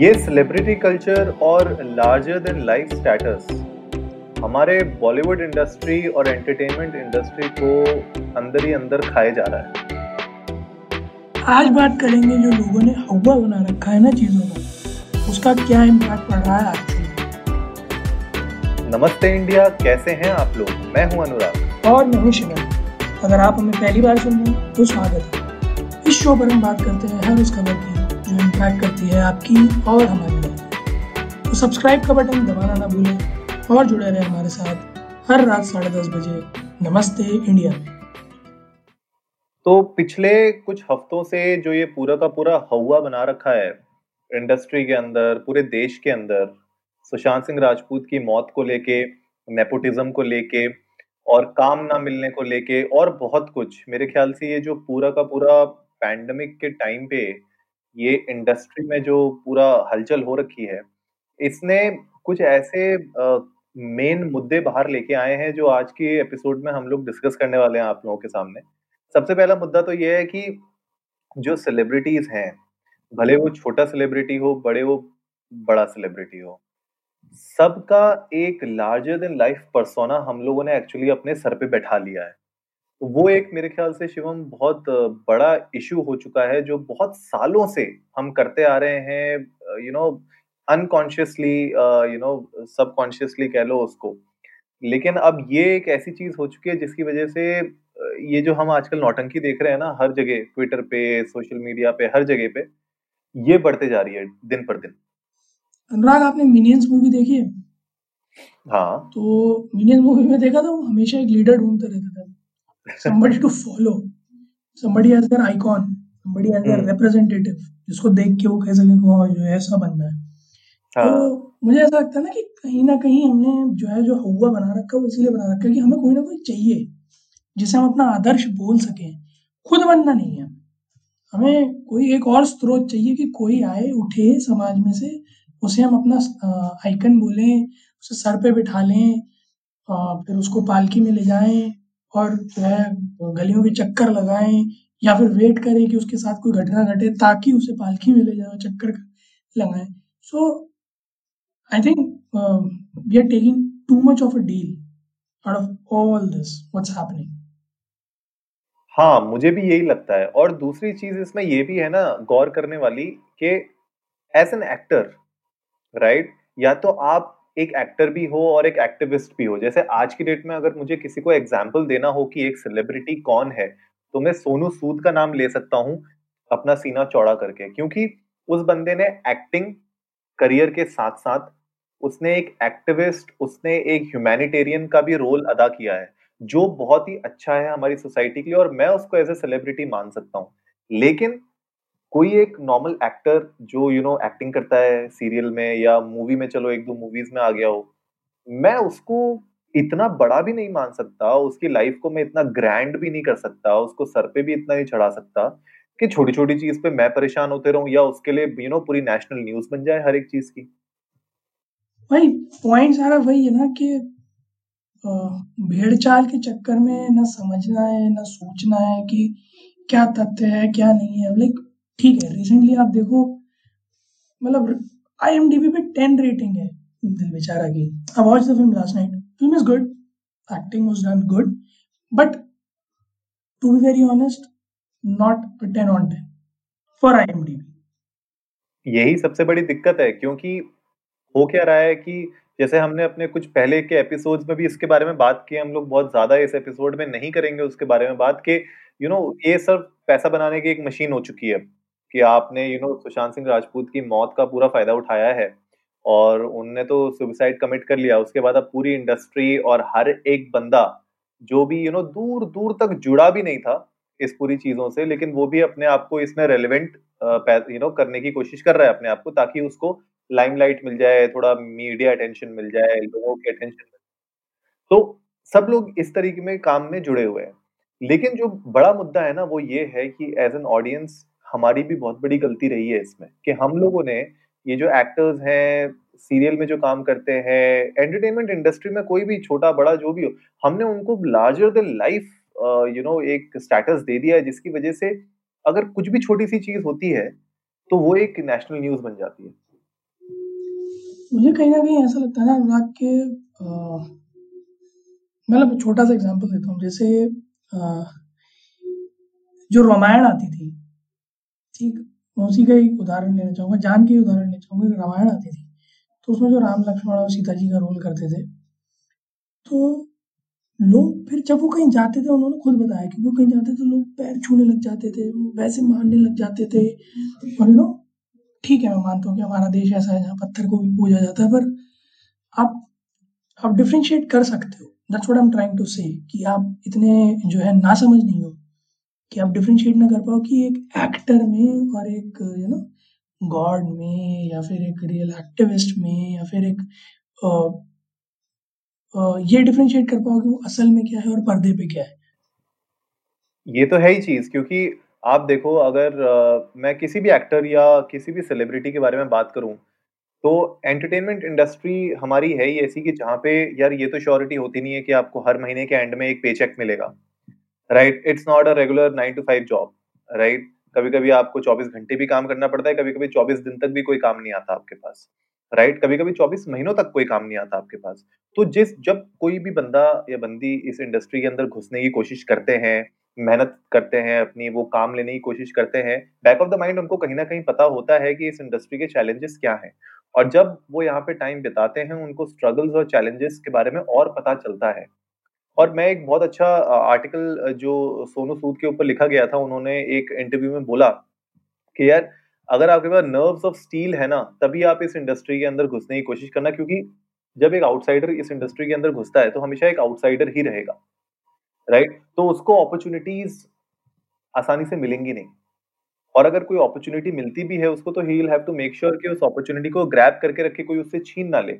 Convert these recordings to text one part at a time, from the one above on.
ये celebrity culture और larger than life status हमारे बॉलीवुड इंडस्ट्री और एंटरटेनमेंट इंडस्ट्री को अंदर ही अंदर खाए जा रहा है। आज बात करेंगे जो लोगों ने हवा बना रखा है ना चीज़ों का उसका क्या इम्पैक्ट पड़ रहा है एक्चुअली नमस्ते इंडिया कैसे हैं आप लोग? मैं हूँ अनुराग। और मैं हूँ शिवम। अगर आप हमें पहली बार सुन रहे हैं तो स्वागत है। इस शो पर हम बात करते हैं हर उस खबर की। इम्पैक्ट करती है आपकी और हमारी लाइफ तो सब्सक्राइब का बटन दबाना ना भूलें और जुड़े रहे हमारे साथ हर रात साढ़े दस बजे। नमस्ते इंडिया तो पिछले कुछ हफ्तों से जो ये पूरा का पूरा हवा बना रखा है इंडस्ट्री के अंदर, पूरे देश के अंदर, सुशांत सिंह राजपूत की मौत को लेके नेपोटिज्म को लेके, और काम ना मिलने को लेके, और बहुत कुछ, मेरे ख्याल से ये जो पूरा का पूरा पैंडमिक के टाइम पे ये इंडस्ट्री में जो पूरा हलचल हो रखी है, इसने कुछ ऐसे मेन मुद्दे बाहर लेके आए हैं जो आज के एपिसोड में हम लोग डिस्कस करने वाले हैं आप लोगों के सामने। सबसे पहला मुद्दा तो ये है कि जो सेलिब्रिटीज हैं, भले वो छोटा सेलिब्रिटी हो, बड़े वो बड़ा सेलिब्रिटी हो, सबका एक लार्जर देन लाइफ परसोना हम लोगों ने एक्चुअली अपने सर पे बैठा लिया है। वो एक मेरे ख्याल से शिवम बहुत बड़ा इशू हो चुका है जो बहुत सालों से हम करते आ रहे हैं you know unconsciously you know subconsciously कह लो उसको। लेकिन अब ये एक ऐसी चीज़ हो चुकी है जिसकी वजह से ये जो हम आजकल नौटंकी देख रहे हैं ना हर जगह ट्विटर पे सोशल मीडिया पे हर जगह पे ये बढ़ते जा रही है दिन पर दिन। अनुराग आपने मिनियंस मूवी देखी है? हाँ। तो मिनियंस मूवी में देखा था हमेशा एक लीडर ढूंढते रहता था। Somebody to follow. Somebody as their icon. Somebody as their representative. जिसको देख के वो कह सके कि जो ऐसा बनना है. हाँ. तो मुझे ऐसा लगता है ना कि कहीं ना कहीं हमने जो है जो हुआ बना रखा है वो इसलिए बना रखा है कि हमें कोई ना कोई चाहिए जिसे हम अपना आदर्श बोल सकें। खुद बनना नहीं है। हमें कोई एक और स्रोत चाहिए कि कोई आए उठे समाज में से उसे हम अपना आइकन बोलें उसे सर पे बिठा लें फिर उसको पालकी में ले जाएँ। और जो है, गलियों के चक्कर लगाएँ या फिर वेट करें कि उसके साथ कोई घटना घटे ताकि उसे पालकी में ले जाए चक्कर लगाएँ। So I think we are taking too much of a deal out of all this what's happening हाँ मुझे भी यही लगता है। और दूसरी चीज़ इसमें ये भी है ना, गौर करने वाली कि एज एन एक्टर राइट या तो आप एक एक्टर भी हो और एक एक्टिविस्ट भी हो। जैसे आज की डेट में अगर मुझे किसी को एग्ज़ाम्पल देना हो कि एक सेलिब्रिटी कौन है तो मैं सोनू सूद का नाम ले सकता हूँ अपना सीना चौड़ा करके। क्योंकि उस बंदे ने एक्टिंग करियर के साथ साथ उसने एक एक्टिविस्ट उसने एक ह्यूमैनिटेरियन का भी रोल अदा किया है, जो बहुत ही अच्छा है हमारी सोसाइटी के लिए और मैं उसको एज ए सेलिब्रिटी मान सकता हूँ। लेकिन कोई एक नॉर्मल एक्टर जो यू नो एक्टिंग करता है सीरियल में या मूवी में, चलो एक दो मूवीज़ में आ गया हो, मैं उसको इतना बड़ा भी नहीं मान सकता, उसकी लाइफ को मैं इतना ग्रैंड भी नहीं कर सकता, उसको सर पे भी इतना नहीं चढ़ा सकता कि छोटी छोटी चीज़ पे मैं परेशान होते रहूँ या उसके लिए यू नो पूरी नेशनल न्यूज़ बन जाए हर एक चीज़ की। भाई पॉइंट सारा वही है ना कि भेड़ चाल के चक्कर में ना समझना है, ना सोचना है कि क्या तथ्य है, क्या नहीं है। लाइक ठीक है रिसेंटली आप देखो मतलब आई एम डी पे टेन रेटिंग है दिल बेचारा की। I watch the film last night film is good acting was done good but to be very honest not ten on ten for I M D यही सबसे बड़ी दिक्कत है क्योंकि हो क्या रहा है कि जैसे हमने अपने कुछ पहले के एपिसोड्स में भी इसके बारे में बात की हम लोग बहुत ज़्यादा इस एपिसोड में नहीं करेंगे उसके बारे में बात के यू नो ये सब पैसा बनाने की एक मशीन हो चुकी है। कि आपने यू नो सुशांत सिंह राजपूत की मौत का पूरा फ़ायदा उठाया है और उनने तो सुसाइड कमिट कर लिया। उसके बाद अब पूरी इंडस्ट्री और हर एक बंदा, जो भी यू नो दूर दूर तक जुड़ा भी नहीं था इस पूरी चीज़ों से, लेकिन वो भी अपने आप को इसमें रेलिवेंट यू नो करने की कोशिश कर रहा है अपने आप को, ताकि उसको लाइमलाइट मिल जाए, थोड़ा मीडिया अटेंशन मिल जाए, लोगों की अटेंशन तो सब लोग इस तरीके में काम में जुड़े हुए हैं। लेकिन जो बड़ा मुद्दा है ना, वो ये है कि एज एन ऑडियंस हमारी भी बहुत बड़ी गलती रही है इसमें कि हम लोगों ने ये जो एक्टर्स हैं सीरियल में जो काम करते हैं एंटरटेनमेंट इंडस्ट्री में कोई भी छोटा बड़ा जो भी हो हमने उनको larger than life you know एक स्टेटस दे दिया है जिसकी वजह से अगर कुछ भी छोटी सी चीज़ होती है तो वो एक नेशनल न्यूज़ बन जाती है। मुझे कहीं ना कहीं ऐसा लगता है ना अनुराग के मतलब छोटा सा एग्ज़ाम्पल देता हूँ जैसे अ, जो रामायण आती थी, ठीक? उसी का एक उदाहरण लेना चाहूँगा, जान के उदाहरण लेना चाहूँगा रामायण आती थी, तो उसमें जो राम, लक्ष्मण और सीता जी का रोल करते थे तो लोग फिर जब वो कहीं जाते थे उन्होंने खुद बताया कि वो कहीं जाते थे लोग पैर छूने लग जाते थे, वैसे मारने लग जाते थे। और यू नो ठीक है मैं मानता हूँ कि हमारा देश ऐसा है जहाँ पत्थर को भी पूजा जाता है पर आप आप डिफरेंशिएट कर सकते हो। That's what I am trying to say कि आप इतने जो है नासमझ नहीं हो। कि आप डिफरेंशिएट ना कर पाओ कि एक एक्टर में और एक यू नो गॉड में या फिर एक रियल एक्टिविस्ट में या फिर एक अ, अ, ये डिफरेंशिएट कर पाओ कि वो असल में क्या है और पर्दे पे क्या है। ये तो है ही चीज़ क्योंकि आप देखो अगर अ, मैं किसी भी एक्टर या किसी भी सेलिब्रिटी के बारे में बात करूँ तो एंटरटेनमेंट इंडस्ट्री हमारी है ही ऐसी कि जहाँ पे यार ये तो श्योरिटी होती नहीं है कि आपको हर महीने के एंड में एक पेचेक मिलेगा, right? It's not a regular nine to five job, right? कभी-कभी आपको 24 घंटे भी काम करना पड़ता है, कभी-कभी 24 दिन तक भी कोई काम नहीं आता आपके पास, राइट? right? कभी-कभी 24 महीनों तक कोई काम नहीं आता आपके पास। तो जिस जब कोई भी बंदा या बंदी इस इंडस्ट्री के अंदर घुसने की कोशिश करते हैं, मेहनत करते हैं, अपनी वो काम लेने की कोशिश करते हैं, बैक ऑफ़ द माइंड उनको कहीं ना कहीं पता होता है कि इस इंडस्ट्री के चैलेंजेस क्या हैं। और जब वो यहाँ पे टाइम बिताते हैं, उनको स्ट्रगल्स और चैलेंजेस के बारे में और पता चलता है। और मैं एक बहुत अच्छा आर्टिकल जो सोनू सूद के ऊपर लिखा गया था, उन्होंने एक इंटरव्यू में बोला कि यार अगर आपके पास नर्व्स ऑफ़ स्टील है ना, तभी आप इस इंडस्ट्री के अंदर घुसने की कोशिश करना क्योंकि जब एक आउटसाइडर इस इंडस्ट्री के अंदर घुसता है, तो हमेशा एक आउटसाइडर ही रहेगा, राइट? तो उसको अपॉर्चुनिटीज़ आसानी से मिलेंगी नहीं और अगर कोई अपॉर्च्युनिटी मिलती भी है उसको तो he will have to make sure कि उस अपॉर्च्युनिटी को ग्रैब करके रखे, कोई उससे छीन ना ले।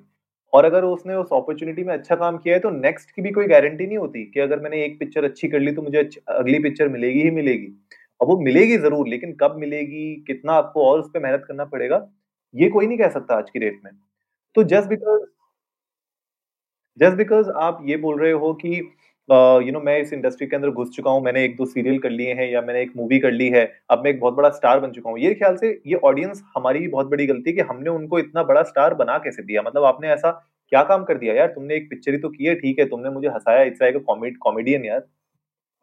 और अगर उसने उस अपॉर्चुनिटी में अच्छा काम किया है, तो नेक्स्ट की भी कोई गारंटी नहीं होती कि अगर मैंने एक पिक्चर अच्छी कर ली, तो मुझे अगली पिक्चर मिलेगी ही मिलेगी। अब वो मिलेगी ज़रूर, लेकिन कब मिलेगी, कितना आपको और उस पर मेहनत करना पड़ेगा, ये कोई नहीं कह सकता आज की डेट में। तो जस्ट बिकॉज़ जस्ट बिकॉज़ आप ये बोल रहे हो कि यू नो मैं इस इंडस्ट्री के अंदर घुस चुका हूँ, मैंने 1-2 सीरियल कर लिए हैं या मैंने एक मूवी कर ली है, अब मैं एक बहुत बड़ा स्टार बन चुका हूँ। ये ख़्याल से ये ऑडियंस हमारी बहुत बड़ी गलती है कि हमने उनको इतना बड़ा स्टार बना कैसे दिया? मतलब आपने ऐसा क्या काम कर दिया यार? तुमने एक पिक्चर ही तो की है, ठीक है, तुमने मुझे हंसाया इट्स लाइक कॉमेड कॉमेडियन यार।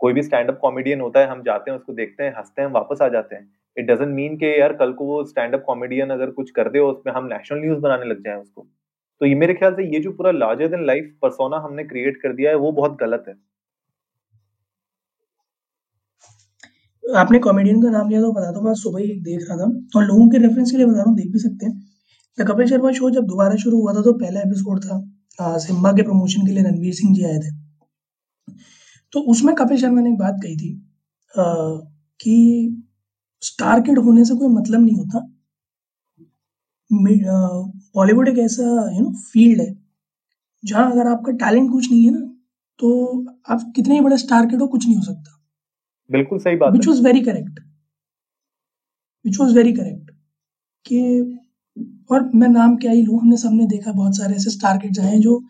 कोई भी स्टैंड अप कॉमेडियन होता है, हम जाते हैं, उसको देखते हैं, हँसते हैं, वापस आ जाते हैं। इट डज़न्ट मीन के यार कल को वो स्टैंड अप कॉमेडियन अगर कुछ कर दे उसमें हम नेशनल न्यूज़ बनाने लग जाए उसको। तो ये मेरे ख़्याल से ये जो पूरा लार्जर दैन लाइफ पर्सोना हमने क्रिएट कर दिया है, वो बहुत गलत है। आपने कॉमेडियन का नाम लिया तो बता दूँ मैं सुबह ही देख रहा था और लोगों के रेफरेंस के लिए बता रहा हूँ, देख भी सकते हैं। द कपिल शर्मा शो जब दोबारा शुरू हुआ था तो पहला एपिसोड था सिम्बा के प्रमोशन के लिए रणवीर सिंह जी आए थे। तो उसमें कपिल शर्मा ने एक बात कही थी अ, कि स्टार किड होने से कोई मतलब नहीं होता। बॉलीवुड एक ऐसा यू नो फ़ील्ड है, जहाँ अगर आपका टैलेंट कुछ नहीं है ना, तो आप कितने ही बड़े स्टार किड हो, कुछ नहीं हो सकता। बिल्कुल सही बात व्हिच है। Was very correct. Which was very correct कि और मैं नाम क्या ही लूँ, हमने सबने देखा बहुत सारे ऐसे स्टार किड्स आए हैं जो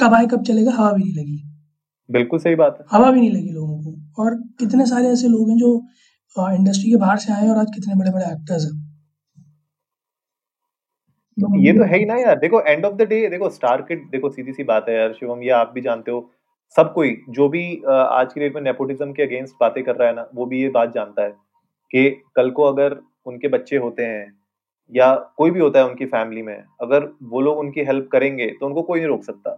कब आए कब चलेगा हवा भी नहीं लगी। बिल्कुल सही बात है। हवा भी नहीं लगी लोगों को और कितने सारे ऐसे लोग हैं जो इंडस्ट्री के बाहर से आए और आज कितने बड़े-बड़े एक्टर्स हैं। तो ये तो है ही ना यार, देखो एंड ऑफ़ द डे देखो स्टार किड देखो सीधी-सी बात है यार शिवम, ये आप भी जानते हो, सब कोई जो भी आज की डेट में नेपोटिज़्म के अगेंस्ट बातें कर रहा है ना, वो भी ये बात जानता है कि कल को अगर उनके बच्चे होते हैं या कोई भी होता है उनकी फैमिली में, अगर वो लोग उनकी हेल्प करेंगे, तो उनको कोई नहीं रोक सकता।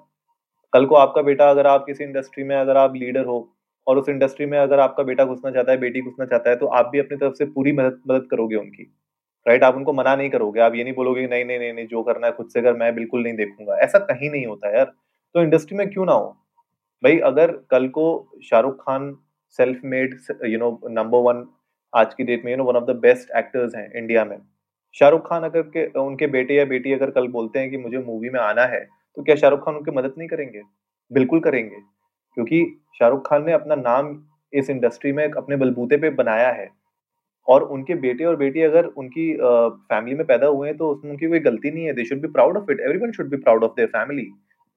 कल को आपका बेटा अगर आप किसी इंडस्ट्री में अगर आप लीडर हो और उस इंडस्ट्री में अगर आपका बेटा घुसना चाहता है, बेटी घुसना चाहता है, तो आप भी अपनी तरफ़ से पूरी मदद मदद करोगे उनकी, राइट? आप उनको मना नहीं करोगे, आप ये नहीं बोलोगे नहीं, नहीं, नहीं, नहीं, जो करना है खुद से कर, मैं बिल्कुल नहीं देखूँगा ऐसा कहीं नहीं होता यार। तो इंडस्ट्री में क्यों ना हो? भाई अगर कल को Shahrukh Khan self made you know number one आज की डेट में you know one of the best actors हैं इंडिया में। शाहरुख खान अगर के उनके बेटे या बेटी अगर कल बोलते हैं कि मुझे मूवी में आना है, तो क्या शाहरुख खान उनकी मदद नहीं करेंगे? बिल्कुल करेंगे, क्योंकि शाहरुख खान ने अपना नाम इस इंडस्ट्री में अपने बलबूते पे बनाया है और उनके बेटे और बेटी अगर उनकी फैमिली में पैदा हुए हैं, तो उसमें उनकी कोई गलती नहीं है, they should be proud of it, everyone should be proud of their family,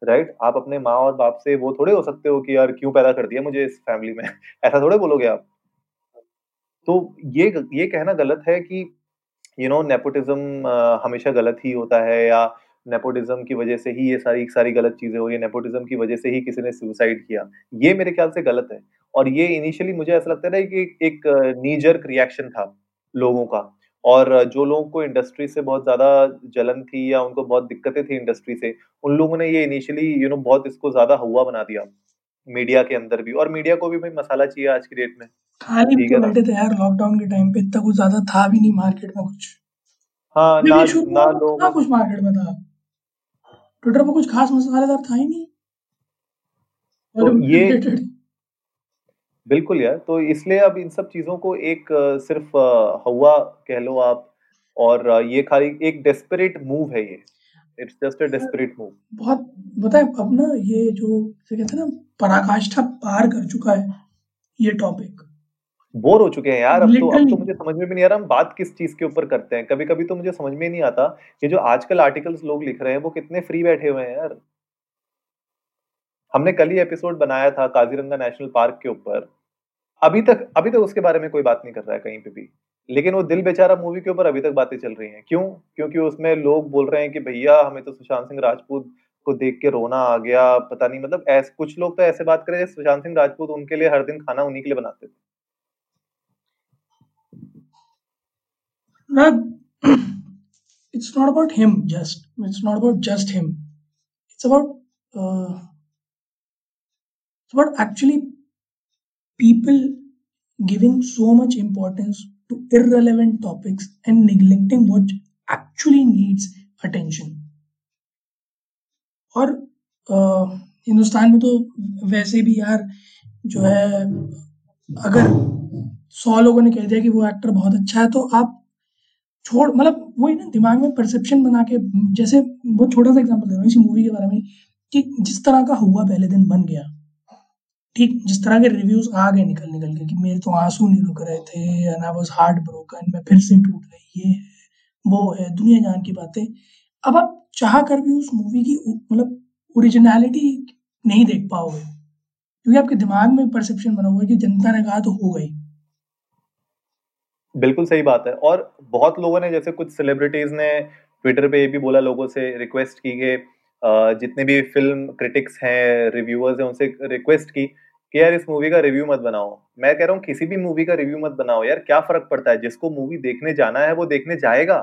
right? आप अपने माँ और बाप से वो थोड़े हो सकते हो कि यार क्यों पैदा कर दिया मुझे इस फैमिली में, ऐसा थोड़े बोलोगे आप। तो ये ये कहना गलत है कि यू नो नेपोटिज़्म हमेशा गलत ही होता है या नेपोटिज्म की वजह से ही ये सारी सारी गलत चीज़ें हो रही है नेपोटिज्म की वजह से ही किसी ने सुसाइड किया। ये मेरे ख्याल से गलत है। और ये इनिशियली मुझे ऐसा लगता है कि एक नीजर्क रिएक्शन था लोगों का। और जो लोगों को इंडस्ट्री से बहुत ज़्यादा जलन थी या उनको बहुत दिक्कतें थी इंडस्ट्री से उन लोगों ने ये इनिशियली यू नो बहुत इसको ज़्यादा हुआ बना दिया मीडिया के अंदर भी। और मीडिया को भी भाई मसाला चाहिए आज की डेट में। खाली ठीक है बैठे थे यार लॉकडाउन के टाइम पे इतना कुछ ज़्यादा था भी नहीं मार्केट में कुछ। हाँ ना ना लोग ना कुछ मार्केट में था। ट्विटर पर कुछ खास मसालेदार था ही नहीं। तो ये बिल्कुल यार तो इसलिए अब इन सब चीज़ों को एक सिर्फ़ हवा कह लो आप और ये खाली एक डेस्परेट मूव है ये। It's just a desperate move बहुत बताए अब ना ये जो कहते हैं ना पराकाष्ठा पार कर चुका है ये टॉपिक बोर हो चुके हैं यार अब तो अब तो मुझे समझ में भी नहीं आ रहा हम बात किस चीज़ के ऊपर करते हैं? कभी कभी तो मुझे समझ में नहीं आता कि जो आजकल आर्टिकल्स लोग लिख रहे हैं वो कितने फ्री बैठे हुए हैं यार। हमने कल ही एपिसोड बनाया था काजीरंगा नेशनल पार्क के ऊपर। अभी तक अभी तक उसके बारे में कोई बात नहीं कर रहा है कहीं पे भी। लेकिन वो दिल बेचारा मूवी के ऊपर अभी तक बातें चल रही हैं। क्यों? क्योंकि उसमें लोग बोल रहे हैं कि भैया हमें तो सुशांत सिंह राजपूत को देख के रोना आ गया पता नहीं मतलब ऐसे कुछ लोग तो ऐसे बात करें सुशांत सिंह राजपूत उनके लिए हर दिन खाना उन्हीं के लिए बनाते थे। It's not about him just it's not about just him it's about uh, it's about actually people giving so much importance to irrelevant topics and neglecting what actually needs attention और हिंदुस्तान में तो वैसे भी यार जो है अगर सौ लोगों ने कह दिया कि वो एक्टर बहुत अच्छा है तो आप छोड़ मतलब वही ना, दिमाग में परसेप्शन बना के, जैसे बहुत छोटा सा एग्ज़ाम्पल दे रहा हूँ इसी मूवी के बारे में, कि जिस तरह का हुआ पहले दिन बन गया, ठीक? जिस तरह के रिव्यूज़ आ गए निकल निकल के, कि मेरे तो आँसू नहीं रुक रहे थे आई हार्ट ब्रोकन मैं फिर से टूट गई ये है, वो है, दुनिया जान की बातें। अब आप चाह कर भी उस मूवी की मतलब ओरिजिनलिटी नहीं देख पाओगे, क्योंकि आपके दिमाग में परसेप्शन बना हुआ है कि जनता ने कहा तो हो गई। बिल्कुल सही बात है। और बहुत लोगों ने जैसे कुछ सेलिब्रिटीज ने ट्विटर पे भी बोला लोगों से रिक्वेस्ट की गई जितने भी फ़िल्म क्रिटिक्स हैं रिव्यूअर्स हैं, उनसे रिक्वेस्ट की कि यार इस मूवी का रिव्यू मत बनाओ। मैं कह रहा हूँ किसी भी मूवी का रिव्यू मत बनाओ यार, क्या फ़र्क पड़ता है? जिसको मूवी देखने जाना है, वो देखने जाएगा।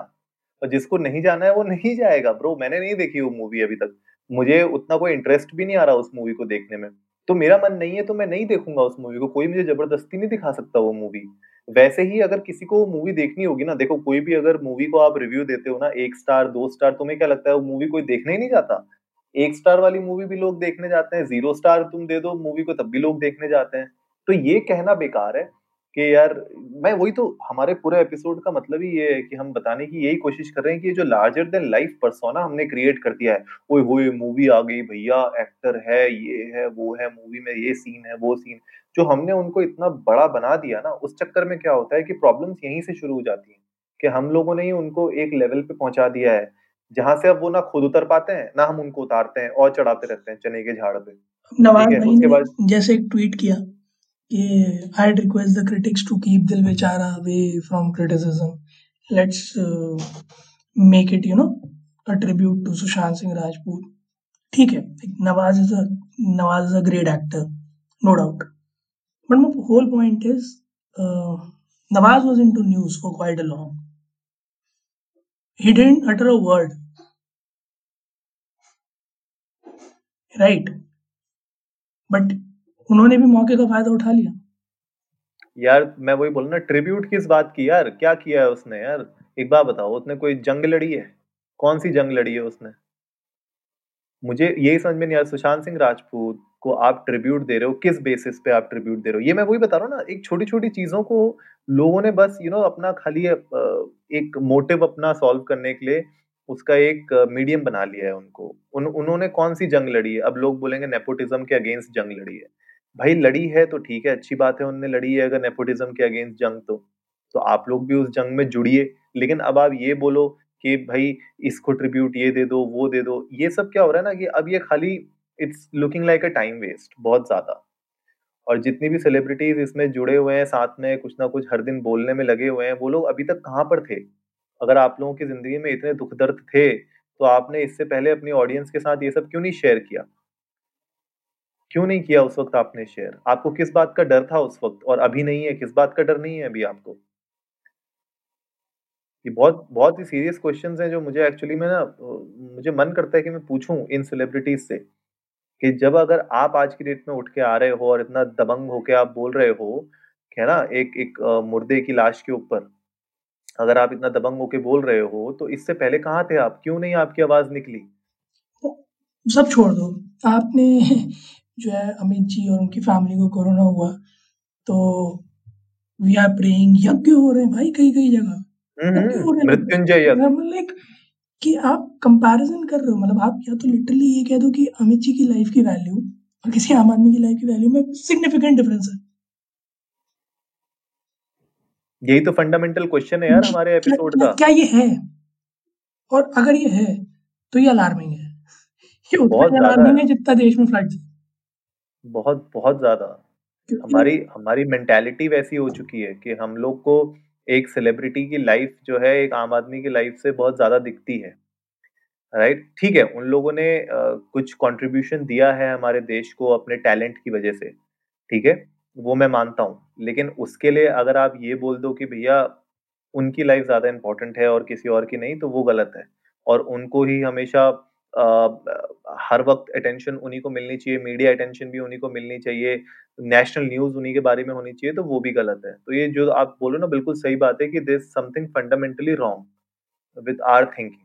और जिसको नहीं जाना है, वो नहीं जाएगा। ब्रो मैंने नहीं देखी वो मूवी अभी तक। मुझे उतना कोई इंटरेस्ट भी नहीं आ रहा उस मूवी को देखने में। तो मेरा मन नहीं है तो मैं नहीं देखूँगा उस मूवी को। कोई मुझे ज़बरदस्ती नहीं दिखा सकता वो मूवी वैसे ही अगर किसी को मूवी देखनी होगी ना, देखो कोई भी अगर मूवी को आप रिव्यू देते हो ना, एक स्टार दो स्टार तुम्हें क्या लगता है, वो मूवी कोई देखने ही नहीं जाता? एक स्टार वाली मूवी भी लोग देखने जाते हैं ज़ीरो स्टार तुम दे दो मूवी को तब भी लोग देखने जाते हैं। तो ये कहना बेकार है। कि यार मैं वही तो हमारे पूरे एपिसोड का मतलब ही ये है कि हम बताने की यही कोशिश कर रहे हैं कि ये जो लार्जर देन लाइफ परसोना हमने क्रिएट कर दिया है। ओए होए मूवी आ गई भैया एक्टर है ये है वो है मूवी में ये सीन है वो सीन जो हमने उनको इतना बड़ा बना दिया ना उस चक्कर में क्या होता है कि प्रॉब्लम्स यहीं से शुरू हो जाती हैं कि हम लोगों ने ही उनको एक लेवल पे पहुँचा दिया है जहाँ से अब वो ना खुद उतर पाते हैं ना हम उनको उतारते हैं और चढ़ाते रहते हैं चने के झाड़ पे। नवाज़ भाई उसके बाद जैसे एक ट्वीट किया कि I request the critics to keep Dil Bechara away from criticism let's make it you know a tribute to Sushant Singh Rajput ठीक है Nawaz is a Nawaz is a great actor no doubt But my whole point is, uh, Nawaz was into news for quite a long. He didn't utter a word. Right. But उन्होंने भी मौके का फ़ायदा उठा लिया। यार मैं वही बोल ना ट्रिब्यूट किस बात की यार? क्या किया है उसने यार? एक बात बताओ उसने कोई जंग लड़ी है? कौन सी जंग लड़ी है उसने? मुझे यही समझ में नहीं आया सुशांत सिंह राजपूत को आप ट्रिब्यूट दे रहे हो किस बेसिस पे आप ट्रिब्यूट दे रहे हो? ये मैं वही बता रहा हूँ ना एक छोटी छोटी चीज़ों को लोगों ने बस यू नो अपना खाली एक मोटिव अपना सॉल्व करने के लिए उसका एक मीडियम बना लिया है उनको। उन, उन्होंने कौन सी जंग लड़ी है? अब लोग बोलेंगे नेपोटिज्म के अगेंस्ट जंग लड़ी है। भाई लड़ी है तो ठीक है, अच्छी बात है उन्होंने लड़ी है अगर नेपोटिज्म के अगेंस्ट जंग तो। तो आप लोग भी उस जंग में जुड़िए, लेकिन अब आप ये बोलो कि भाई इसको ट्रिब्यूट ये दे दो, वो दे दो, ये सब क्या हो रहा है ना कि अब ये खाली it's looking like a time waste बहुत ज़्यादा। और जितनी भी सेलिब्रिटीज इसमें जुड़े हुए हैं, साथ में कुछ ना कुछ हर दिन बोलने में लगे हुए हैं, वो लोग अभी तक कहाँ पर थे? अगर आप लोगों की ज़िंदगी में इतने दुख दर्द थे तो आपने इससे पहले अपनी ऑडियंस के साथ ये सब क्यों नहीं शेयर किया? क्यों नहीं किया उस वक्त आपने शेयर? आपको किस बात का डर था उस वक्त? और अभी नहीं है, किस बात का डर नहीं है अभी आपको? ये बहुत बहुत ही सीरियस क्वेश्चंस हैं जो मुझे एक्चुअली में ना मुझे मन करता है कि मैं पूछूँ इन सेलिब्रिटीज से कि जब अगर आप आज की डेट में उठ के आ रहे हो और इतना दबंग होके आप बोल रहे हो, है ना, एक एक मुर्दे की लाश के ऊपर, अगर आप इतना दबंग होके बोल रहे हो तो इससे पहले कहाँ थे आप? क्यों नहीं आपकी आवाज़ निकली? सब छोड़ दो। आपने जो है अमित जी और उनकी फैमिली को कोरोना हुआ। तो वी आर प्रेइंग यज्ञ हो रहे हैं भाई कई कई जगह? मृत्युंजय लाइक कि आप कंपैरिजन कर रहे हो मतलब आप या तो लिटरली ये कह दो कि अमित जी की लाइफ की वैल्यू और किसी आम आदमी की लाइफ की वैल्यू में सिग्निफिकेंट डिफरेंस है। यही तो फंडामेंटल क्वेश्चन है यार हमारे एपिसोड का। क्या ये है? और अगर ये है तो ये अलार्मिंग है। ये उतना अलार्मिंग है जितना देश में फ़्लाइट बहुत बहुत ज़्यादा। हमारी हमारी मेंटेलिटी वैसी हो चुकी है कि हम लोग को एक सेलिब्रिटी की लाइफ जो है एक आम आदमी की लाइफ से बहुत ज़्यादा दिखती है। Right right? ठीक है उन लोगों ने uh, कुछ कंट्रीब्यूशन दिया है हमारे देश को अपने टैलेंट की वजह से। ठीक है? वो मैं मानता हूँ। लेकिन उसके लिए अगर आप ये बोल दो कि भैया उनकी लाइफ ज़्यादा इंपॉर्टेंट है और किसी और की नहीं तो वो गलत है। और उनको ही हमेशा हर वक्त अटेंशन उन्हीं को मिलनी चाहिए मीडिया अटेंशन भी उन्हीं को मिलनी चाहिए नेशनल न्यूज़ उन्हीं के बारे में होनी चाहिए तो वो भी गलत है। तो ये जो आप बोलो ना बिल्कुल सही बात है कि this something fundamentally wrong with our thinking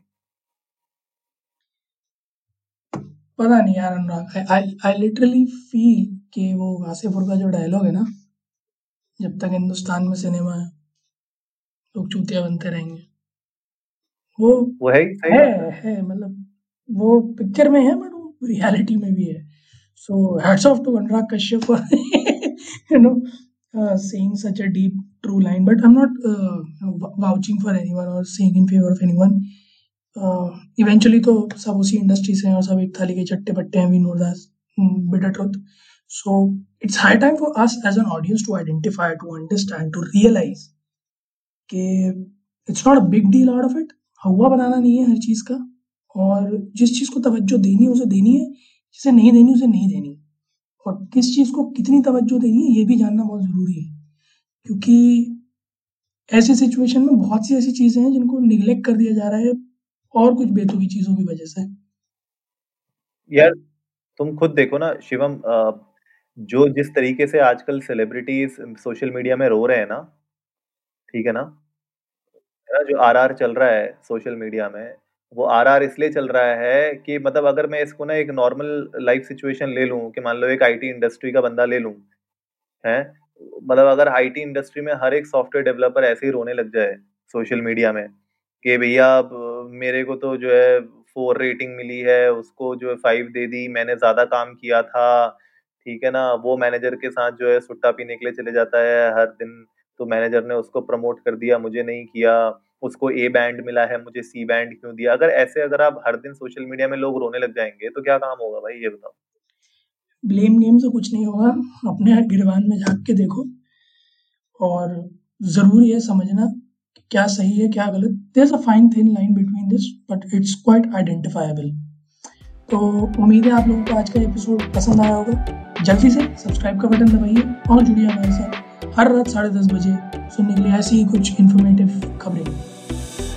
पता नहीं यार अनुराग आई आई लिटरली फील कि वो आसिफुर का जो डायलॉग है ना जब तक हिंदुस्तान में सिनेमा है लोग चूतिया बनते रहेंगे। वो वो है है, है मतलब वो पिक्चर में है बट वो रियलिटी में भी है. So hats off to Anurag Kashyap for you know saying such a deep true line. But i'm not uh, vouching for anyone or saying in favor of anyone. Eventually तो सब उसी industry से हैं और सब एक थाली के चट्टे पट्टे हैं we know that bitter truth so it's high time for us as an audience to identify to understand to realise कि it's not a big deal out of it हवा बनाना नहीं है हर चीज़ का. और जिस चीज़ को तवज्जो देनी है, उसे देनी है, जिसे नहीं देनी, उसे नहीं देनी। और किस चीज़ को कितनी तवज्जो देनी है, ये भी जानना बहुत ज़रूरी है। क्योंकि ऐसी सिचुएशन में बहुत सी ऐसी चीज़ें हैं, जिनको निगलेक्ट कर दिया जा रहा है, और कुछ बेतुकी चीज़ों की वजह से। यार, तुम खुद देखो ना, शिवम जो जिस तरीके से आजकल सेलिब्रिटीज सोशल मीडिया में रो रहे हैं ना, ठीक है ना? जो आर आर चल रहा है सोशल मीडिया में वो आर आर इसलिए चल रहा है कि मतलब अगर मैं इसको ना एक नॉर्मल लाइफ सिचुएशन ले लूँ, कि मान लो एक आईटी इंडस्ट्री का बंदा ले लूँ, है? मतलब अगर आईटी इंडस्ट्री में हर एक सॉफ्टवेयर डेवलपर ऐसे ही रोने लग जाए सोशल मीडिया में, कि भैया मेरे को तो जो है फोर रेटिंग मिली है, उसको जो है फाइव दे दी, मैंने ज़्यादा काम किया था, ठीक है ना? वो मैनेजर के साथ जो है सुट्टा पीने के लिए चले जाता है, हर दिन तो मैनेजर ने उसको प्रमोट कर दिया, मुझे नहीं किया। उसको ए बैंड मिला है, मुझे सी बैंड क्यों दिया? अगर ऐसे अगर आप हर दिन सोशल मीडिया में लोग रोने लग जाएँगे तो क्या काम होगा भाई? ये बताओ। ब्लेम गेम से कुछ नहीं होगा। अपने गिरवान में झाँक के देखो। और ज़रूरी है समझना क्या सही है, क्या गलत। There a fine thin line between this but it's quite identifiable तो उम्मीद है आप लोगों को आज का एपिसोड पसंद आया होगा। जल्दी से सब्सक्राइब का बटन दबाइए और जुड़िए हमारे साथ। हर रात साढ़े दस बजे सुनने के लिए ऐसी ही कुछ इन्फॉर्मेटिव खबरें।